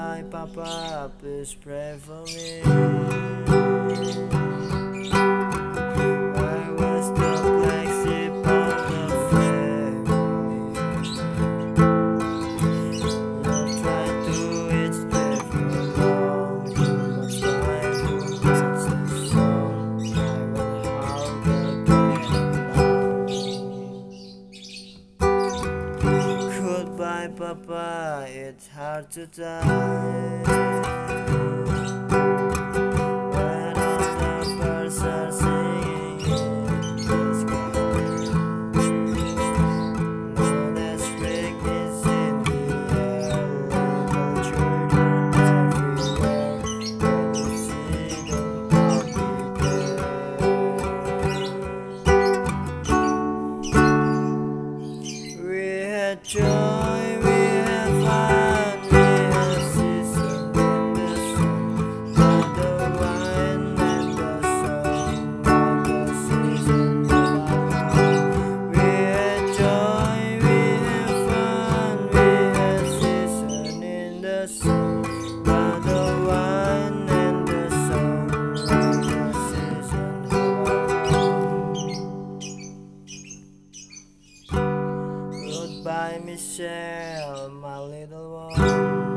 like pop-up pray for me Goodbye, Papa, it's hard to die. joy. by Michelle, my little one.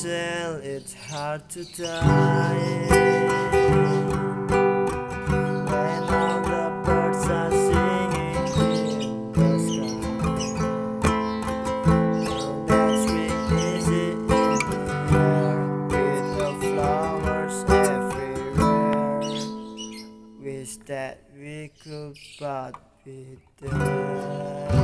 sail, it's hard to die. When all the birds are singing in the sky, in the air, with the flowers everywhere. Wish that we could, but be there.